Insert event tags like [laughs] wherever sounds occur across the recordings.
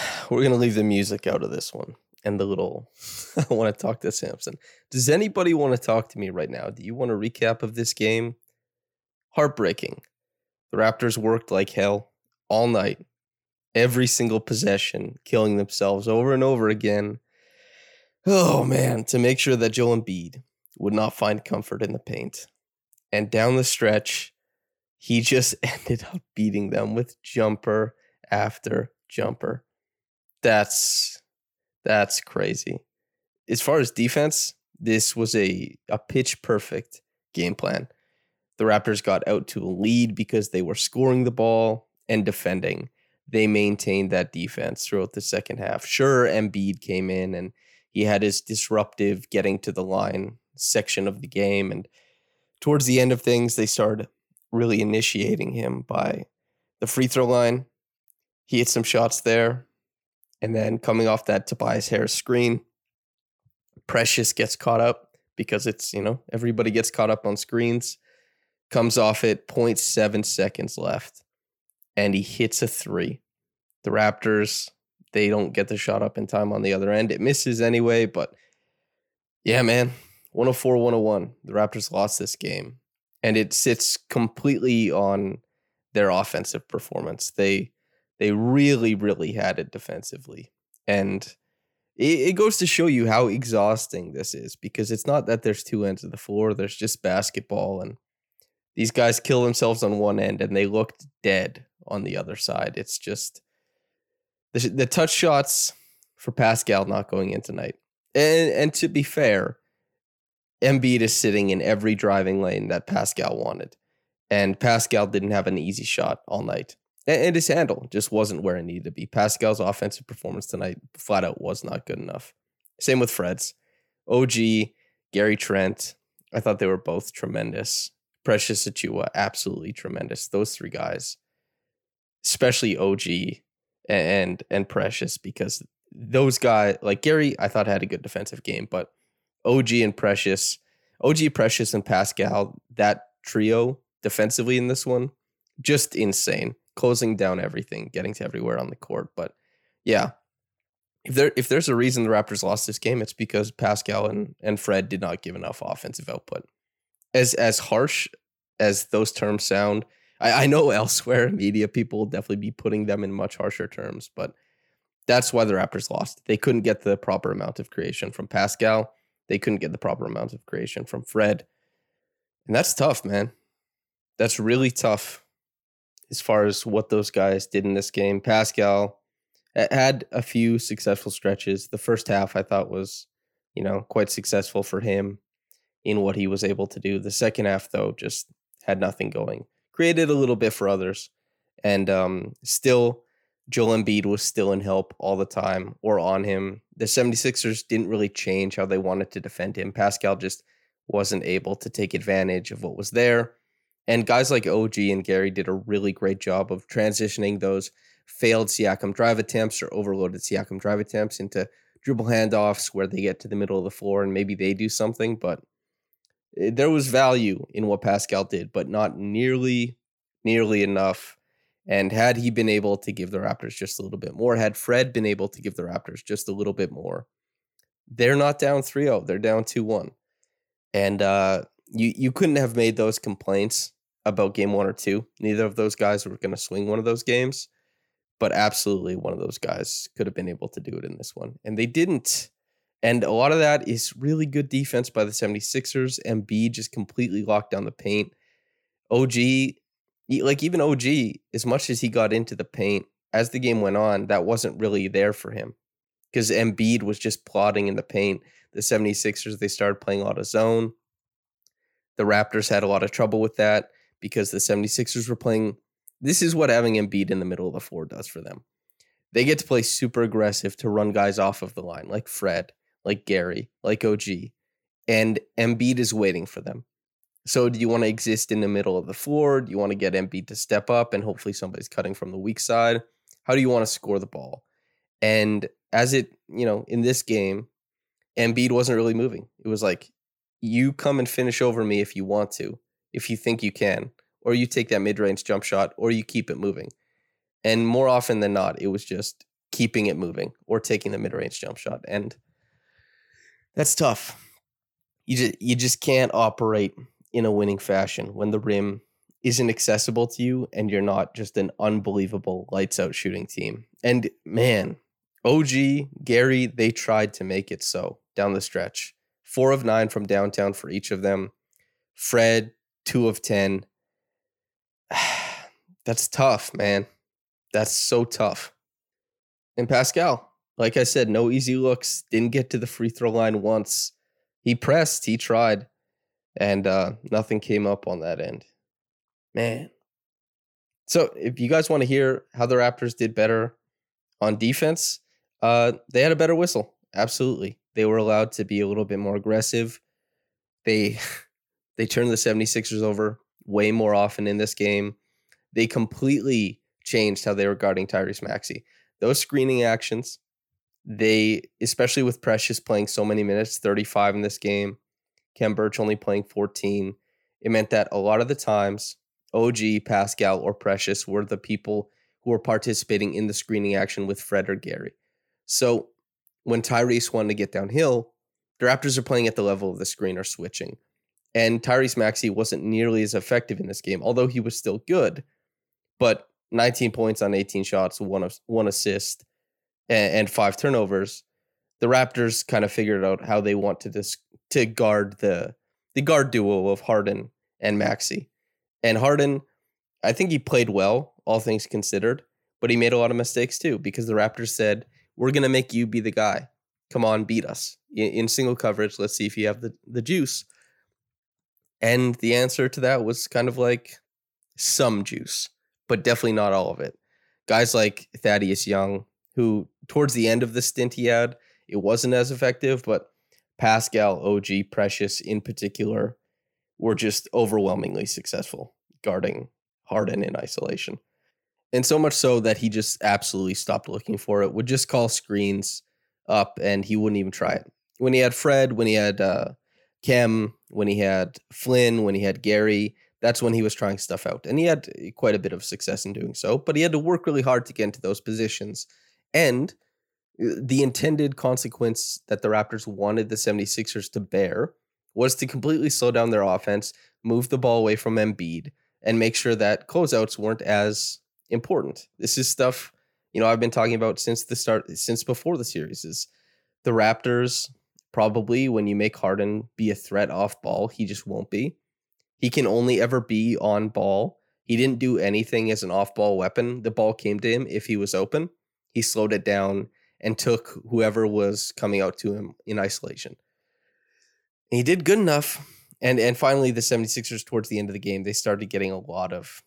[sighs] We're gonna leave the music out of this one and the little. [laughs] I want to talk to Samson. Does anybody want to talk to me right now? Do you want a recap of this game? Heartbreaking. The Raptors worked like hell all night, every single possession, killing themselves over and over again. Oh man, to make sure that Joel Embiid would not find comfort in the paint. And down the stretch, he just [laughs] ended up beating them with jumper after jumper. That's that's crazy. As far as defense, this was a a pitch perfect game plan. The Raptors got out to a lead because they were scoring the ball and defending. They maintained that defense throughout the second half. Sure, Embiid came in and he had his disruptive getting to the line section of the game. And towards the end of things, they started really initiating him by the free throw line. He hit some shots there. And then coming off that Tobias Harris screen, Precious gets caught up because it's, you know, everybody gets caught up on screens. Comes off it, 0.7 seconds left. And he hits a three. The Raptors, they don't get the shot up in time on the other end. It misses anyway, but yeah, man, 104 101. The Raptors lost this game. And it sits completely on their offensive performance. They they really, really had it defensively. And it, it goes to show you how exhausting this is because it's not that there's two ends of the floor, there's just basketball. And these guys kill themselves on one end and they looked dead on the other side. It's just the, the touch shots for Pascal not going in tonight. And, and to be fair, Embiid is sitting in every driving lane that Pascal wanted. And Pascal didn't have an easy shot all night and his handle just wasn't where it needed to be. Pascal's offensive performance tonight flat out was not good enough. Same with Fred's. OG, Gary Trent, I thought they were both tremendous. Precious Achiuwa, absolutely tremendous. Those three guys, especially OG and and Precious, because those guys like Gary, I thought had a good defensive game, but OG and Precious, OG Precious and Pascal, that trio defensively in this one, just insane closing down everything, getting to everywhere on the court. But yeah, if there if there's a reason the Raptors lost this game, it's because Pascal and, and Fred did not give enough offensive output. As as harsh as those terms sound, I, I know [laughs] elsewhere media people will definitely be putting them in much harsher terms, but that's why the Raptors lost. They couldn't get the proper amount of creation from Pascal. They couldn't get the proper amount of creation from Fred. And that's tough, man. That's really tough as far as what those guys did in this game. Pascal had a few successful stretches. The first half I thought was, you know, quite successful for him in what he was able to do. The second half though just had nothing going. Created a little bit for others and um, still Joel Embiid was still in help all the time or on him. The 76ers didn't really change how they wanted to defend him. Pascal just wasn't able to take advantage of what was there. And guys like OG and Gary did a really great job of transitioning those failed Siakam drive attempts or overloaded Siakam drive attempts into dribble handoffs where they get to the middle of the floor and maybe they do something. But eh, there was value in what Pascal did, but not nearly, nearly enough. And had he been able to give the Raptors just a little bit more, had Fred been able to give the Raptors just a little bit more, they're not down 3 0. They're down 2 1. And uh, you you couldn't have made those complaints about game one or two. Neither of those guys were going to swing one of those games, but absolutely one of those guys could have been able to do it in this one. And they didn't. And a lot of that is really good defense by the 76ers. Embiid just completely locked down the paint. OG, like even OG, as much as he got into the paint, as the game went on, that wasn't really there for him because Embiid was just plodding in the paint. The 76ers, they started playing a lot of zone. The Raptors had a lot of trouble with that because the 76ers were playing. This is what having Embiid in the middle of the floor does for them. They get to play super aggressive to run guys off of the line, like Fred, like Gary, like OG. And Embiid is waiting for them. So do you want to exist in the middle of the floor? Do you want to get Embiid to step up and hopefully somebody's cutting from the weak side? How do you want to score the ball? And as it, you know, in this game, Embiid wasn't really moving. It was like, you come and finish over me if you want to, if you think you can, or you take that mid range jump shot, or you keep it moving. And more often than not, it was just keeping it moving or taking the mid range jump shot. And that's tough. You just, you just can't operate in a winning fashion when the rim isn't accessible to you and you're not just an unbelievable lights out shooting team. And man, OG, Gary, they tried to make it so down the stretch. Four of nine from downtown for each of them. Fred, two of 10. [sighs] That's tough, man. That's so tough. And Pascal, like I said, no easy looks. Didn't get to the free throw line once. He pressed, he tried, and uh, nothing came up on that end. Man. So if you guys want to hear how the Raptors did better on defense, uh, they had a better whistle. Absolutely. They were allowed to be a little bit more aggressive. They [laughs] they turned the 76ers over way more often in this game. They completely changed how they were guarding Tyrese Maxey. Those screening actions, they especially with Precious playing so many minutes, 35 in this game, Khem Birch only playing 14, it meant that a lot of the times OG, Pascal, or Precious were the people who were participating in the screening action with Fred or Gary. So when Tyrese wanted to get downhill, the Raptors are playing at the level of the screen or switching. And Tyrese Maxey wasn't nearly as effective in this game, although he was still good. But 19 points on 18 shots, one one assist, and, and five turnovers. The Raptors kind of figured out how they want to dis- to guard the the guard duo of Harden and Maxey. And Harden, I think he played well, all things considered, but he made a lot of mistakes too because the Raptors said, "We're going to make you be the guy. Come on, beat us in, in single coverage. Let's see if you have the the juice." And the answer to that was kind of like some juice, but definitely not all of it. Guys like Thaddeus Young, who towards the end of the stint he had, it wasn't as effective, but Pascal, OG, Precious in particular, were just overwhelmingly successful guarding Harden in isolation. And so much so that he just absolutely stopped looking for it, would just call screens up and he wouldn't even try it. When he had Fred, when he had uh, Khem, when he had Flynn, when he had Gary, that's when he was trying stuff out. And he had quite a bit of success in doing so, but he had to work really hard to get into those positions. And uh, the intended consequence that the Raptors wanted the 76ers to bear was to completely slow down their offense, move the ball away from Embiid, and make sure that closeouts weren't as important. This is stuff, you know, I've been talking about since the start, since before the series. Is the Raptors probably when you make Harden be a threat off ball, he just won't be. He can only ever be on ball. He didn't do anything as an off ball weapon. The ball came to him if he was open. He slowed it down and took whoever was coming out to him in isolation he did good enough. And and finally, the 76ers towards the end of the game, they started getting a lot of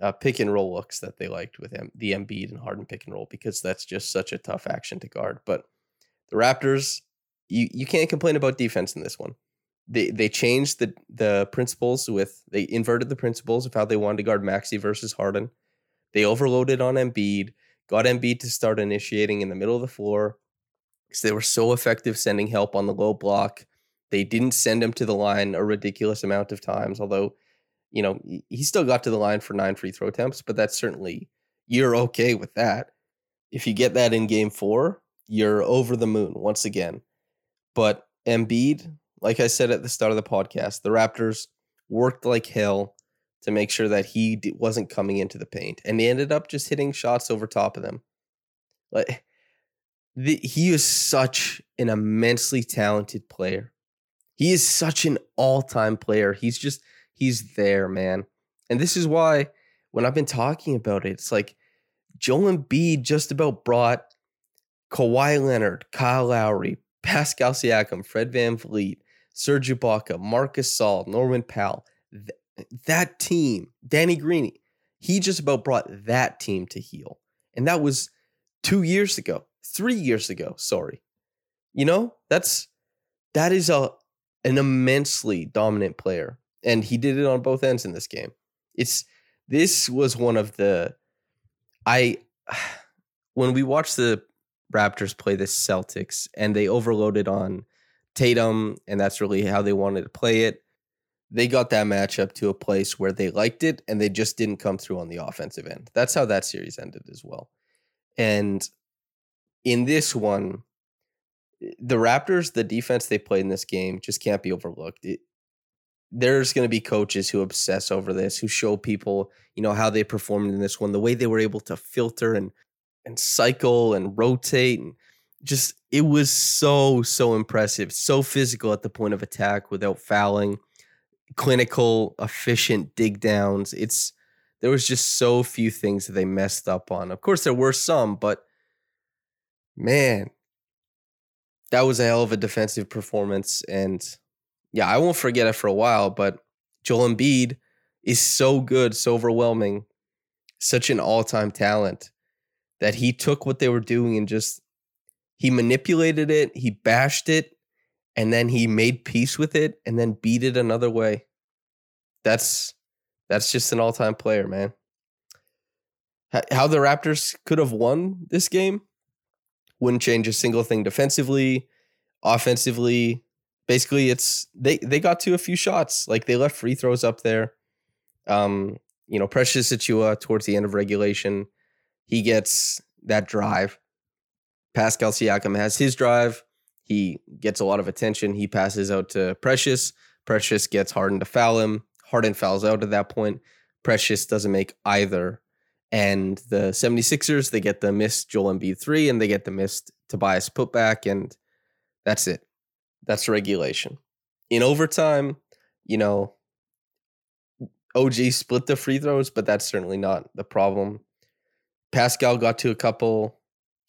uh, pick and roll looks that they liked with M- the Embiid and Harden pick and roll because that's just such a tough action to guard. But the Raptors, you you can't complain about defense in this one. They they changed the the principles with they inverted the principles of how they wanted to guard Maxey versus Harden. They overloaded on Embiid, got Embiid to start initiating in the middle of the floor because they were so effective sending help on the low block they didn't send him to the line a ridiculous amount of times, although, you know, he still got to the line for nine free throw attempts, but that's certainly, you're okay with that. If you get that in game four, you're over the moon once again. But Embiid, like I said at the start of the podcast, the Raptors worked like hell to make sure that he wasn't coming into the paint, and he ended up just hitting shots over top of them. Like the, he is such an immensely talented player. He is such an all-time player. He's just he's there, man. And this is why when I've been talking about it, it's like Joel Embiid just about brought Kawhi Leonard, Kyle Lowry, Pascal Siakam, Fred Van VanVleet, Serge Ibaka, Marcus Gasol, Norman Powell, th- that team, Danny Green, he just about brought that team to heel. And that was two years ago, three years ago, sorry. You know, that's that is a an immensely dominant player. And he did it on both ends in this game. It's this was one of the I [sighs] when we watched the Raptors play the Celtics and they overloaded on Tatum, and that's really how they wanted to play it. They got that matchup to a place where they liked it and they just didn't come through on the offensive end. That's how that series ended as well. And in this one, eh, the Raptors, the defense they played in this game just can't be overlooked. It, there's going to be coaches who obsess over this, who show people, you know, how they performed in this one, the way they were able to filter and and cycle and rotate and just it was so so impressive so physical at the point of attack without fouling clinical efficient dig downs. It's there was just so few things that they messed up on. Of course there were some but man that was a hell of a defensive performance and yeah i won't forget it for a while but joel embiid is so good so overwhelming such an all-time talent that he took what they were doing and just he manipulated it, he bashed it, and then he made peace with it and then beat it another way. That's that's just an all-time player, man. How the Raptors could have won this game wouldn't change a single thing defensively, offensively. Basically, it's they they got to a few shots. Like they left free throws up there. Um, you know, Precious Achiuwa towards the end of regulation he gets that drive. Pascal Siakam has his drive. He gets a lot of attention. He passes out to Precious. Precious gets Harden to foul him. Harden fouls out at that point. Precious doesn't make either. And the 76ers, they get the missed Joel Embiid three and they get the missed Tobias putback. And that's it. That's regulation. In overtime, you know, OG split the free throws, but that's certainly not the problem. Pascal got to a couple,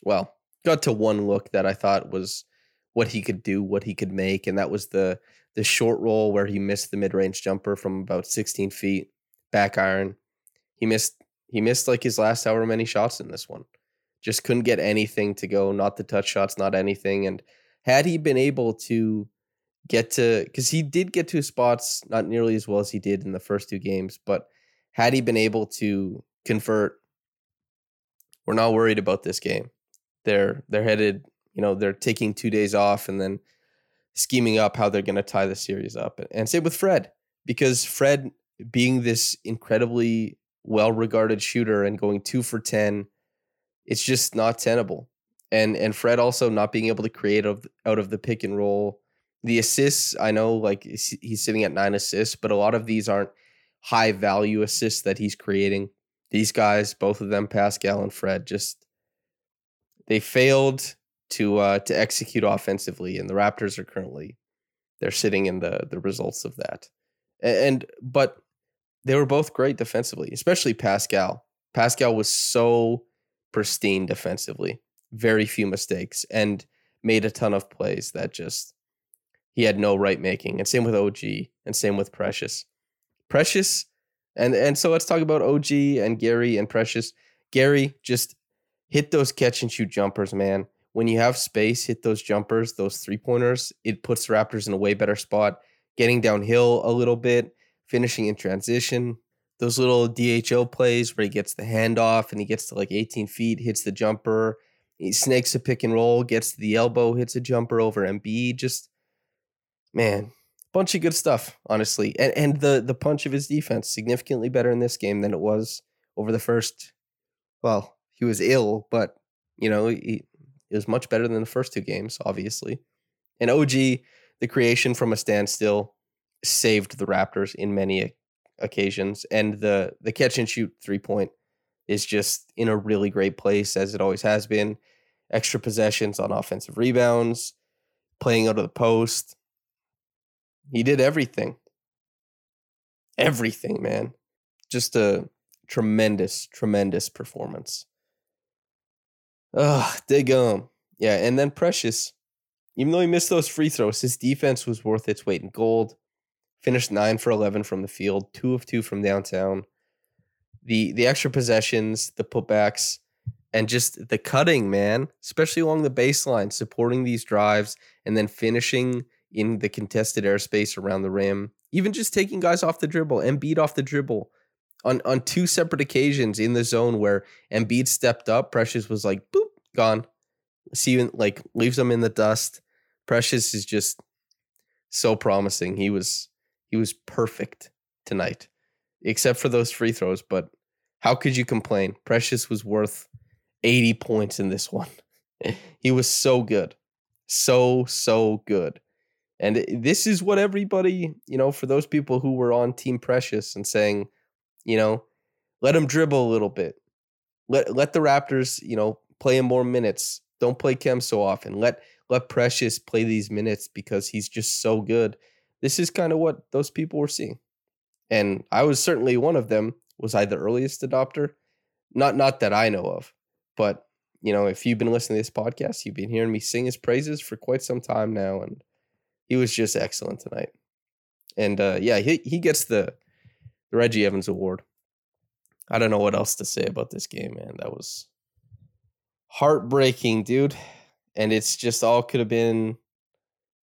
well, got to one look that I thought was what he could do, what he could make, and that was the the short roll where he missed the mid range jumper from about 16 feet, back iron. He missed he missed like his last however many shots in this one. Just couldn't get anything to go, not the touch shots, not anything. And had he been able to get to because he did get to spots not nearly as well as he did in the first two games, but had he been able to convert we're not worried about this game. They're they're headed, you know, they're taking two days off and then scheming up how they're going to tie the series up. And same with Fred, because Fred being this incredibly well regarded shooter and going two for ten, it's just not tenable. And and Fred also not being able to create out of, the pick and roll. The assists, I know, like he's sitting at nine assists, but a lot of these aren't high value assists that he's creating these guys, both of them, Pascal and Fred, just they failed to uh, to execute offensively, and the Raptors are currently they're sitting in the the results of that. And but they were both great defensively, especially Pascal. Pascal was so pristine defensively, very few mistakes, and made a ton of plays that just he had no right making. And same with OG, and same with Precious. Precious and and so let's talk about OG and Gary and Precious. Gary just hit those catch and shoot jumpers, man. When you have space, hit those jumpers, those three pointers. It puts Raptors in a way better spot. Getting downhill a little bit, finishing in transition. Those little DHO plays where he gets the handoff and he gets to like 18 feet, hits the jumper. He snakes a pick and roll, gets to the elbow, hits a jumper over Embiid. Just man, bunch of good stuff, honestly. And and the the punch of his defense significantly better in this game than it was over the first. Well, he was ill, but you know he, it was much better than the first two games, obviously. And OG, the creation from a standstill, saved the Raptors in many occasions, and the the catch and shoot three point is just in a really great place as it always has been. Extra possessions on offensive rebounds, playing out of the post. He did everything. Everything, man. Just a tremendous, tremendous performance. Ugh, dig um. Yeah, and then Precious, even though he missed those free throws, his defense was worth its weight in gold. Finished nine for eleven from the field, two of two from downtown. The the extra possessions, the putbacks, and just the cutting, man, especially along the baseline, supporting these drives and then finishing in the contested airspace around the rim. Even just taking guys off the dribble, Embiid off the dribble on on two separate occasions in the zone where Embiid stepped up, Precious was like boop gone. See, like leaves him in the dust. Precious is just so promising. He was he was perfect tonight, except for those free throws. But how could you complain? Precious was worth 80 points in this one. [laughs] he was so good. So, so good. And this is what everybody, you know, for those people who were on Team Precious and saying, you know, let him dribble a little bit. Let let the Raptors, you know, play him more minutes. Don't play Khem so often. Let let Precious play these minutes because he's just so good. This is kind of what those people were seeing. And I was certainly one of them. Was I the earliest adopter? Not not that I know of. But, you know, if you've been listening to this podcast, you've been hearing me sing his praises for quite some time now and he was just excellent tonight. And uh yeah, he he gets the the Reggie Evans Award. I don't know what else to say about this game, man. That was heartbreaking, dude. And it's just all could have been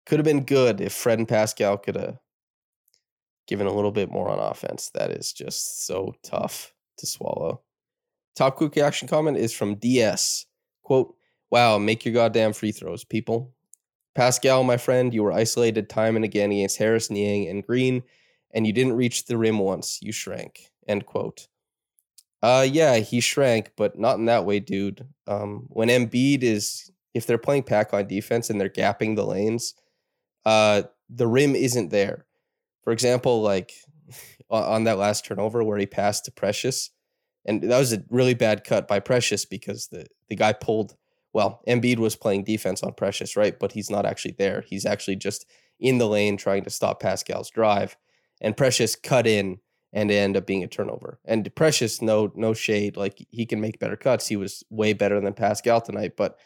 could have been good if Fred and Pascal could have given a little bit more on offense. That is just so tough to swallow. Top quick action comment is from DS. Quote, Wow, make your goddamn free throws, people. Pascal, my friend, you were isolated time and again against Harris, Niang, and Green, and you didn't reach the rim once. You shrank. End quote. Uh, yeah, he shrank, but not in that way, dude. Um, when Embiid is, if they're playing pack on defense and they're gapping the lanes, uh, the rim isn't there. For example, like [laughs] on that last turnover where he passed to Precious, and that was a really bad cut by Precious because the the guy pulled. Well, Embiid was playing defense on Precious, right? But he's not actually there. He's actually just in the lane trying to stop Pascal's drive, and Precious cut in and ended up being a turnover. And Precious, no no shade, like he can make better cuts. He was way better than Pascal tonight. But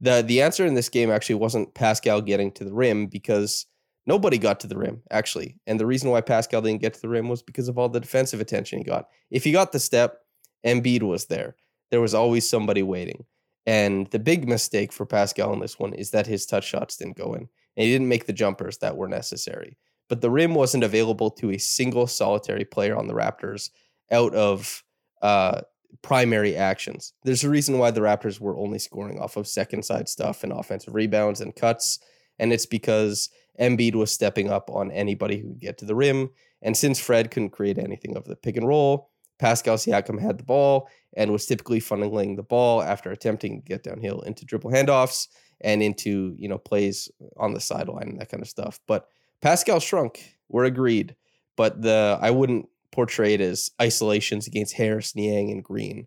the the answer in this game actually wasn't Pascal getting to the rim because nobody got to the rim actually. And the reason why Pascal didn't get to the rim was because of all the defensive attention he got. If he got the step, Embiid was there. There was always somebody waiting. And the big mistake for Pascal in this one is that his touch shots didn't go in. And he didn't make the jumpers that were necessary but the rim wasn't available to a single solitary player on the Raptors out of uh, primary actions. There's a reason why the Raptors were only scoring off of second side stuff and offensive rebounds and cuts, and it's because Embiid was stepping up on anybody who could get to the rim. And since Fred couldn't create anything of the pick and roll, Pascal Siakam had the ball and was typically funneling the ball after attempting to get downhill into dribble handoffs and into you know plays on the sideline and that kind of stuff. But Pascal shrunk. We're agreed, but the I wouldn't portray it as isolations against Harris, Niang, and Green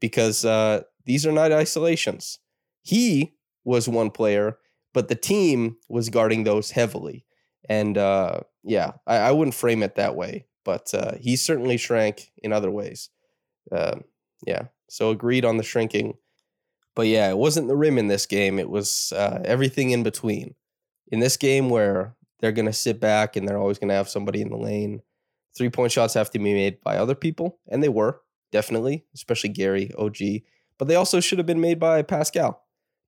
because uh, these are not isolations. He was one player, but the team was guarding those heavily. And uh, yeah, I, I, wouldn't frame it that way, but uh, he certainly shrank in other ways. Uh, yeah, so agreed on the shrinking. But yeah, it wasn't the rim in this game. It was uh, everything in between. In this game where they're going to sit back and they're always going to have somebody in the lane. Three point shots have to be made by other people, and they were definitely, especially Gary, OG. But they also should have been made by Pascal.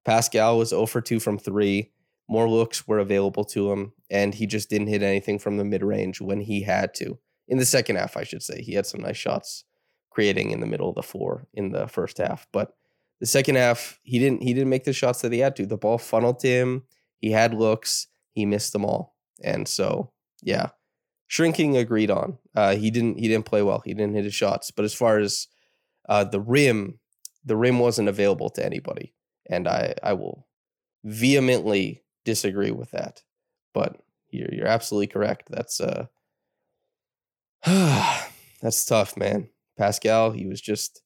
Pascal was 0 for 2 from three. More looks were available to him, and he just didn't hit anything from the mid range when he had to. In the second half, I should say, he had some nice shots creating in the middle of the floor in the first half. But the second half, he didn't he didn't make the shots that he had to. The ball funneled to him. He had looks. He missed them all. And so, yeah, shrinking agreed on. Uh, he didn't he didn't play well. He didn't hit his shots. But as far as uh, the rim, the rim wasn't available to anybody, and I I will vehemently disagree with that. But you're you're absolutely correct. That's uh [sighs] That's tough, man. Pascal, he was just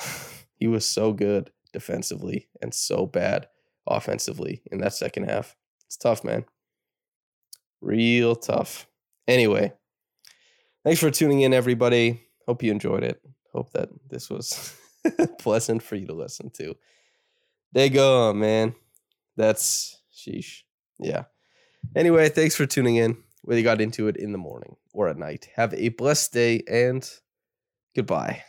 [sighs] he was so good defensively and so bad offensively in that second half. It's tough, man. Real tough. Anyway, thanks for tuning in, everybody. Hope you enjoyed it. Hope that this was [laughs] pleasant for you to listen to. There you go, man. That's sheesh. Yeah. Anyway, thanks for tuning in. Whether you got into it in the morning or at night. Have a blessed day and goodbye.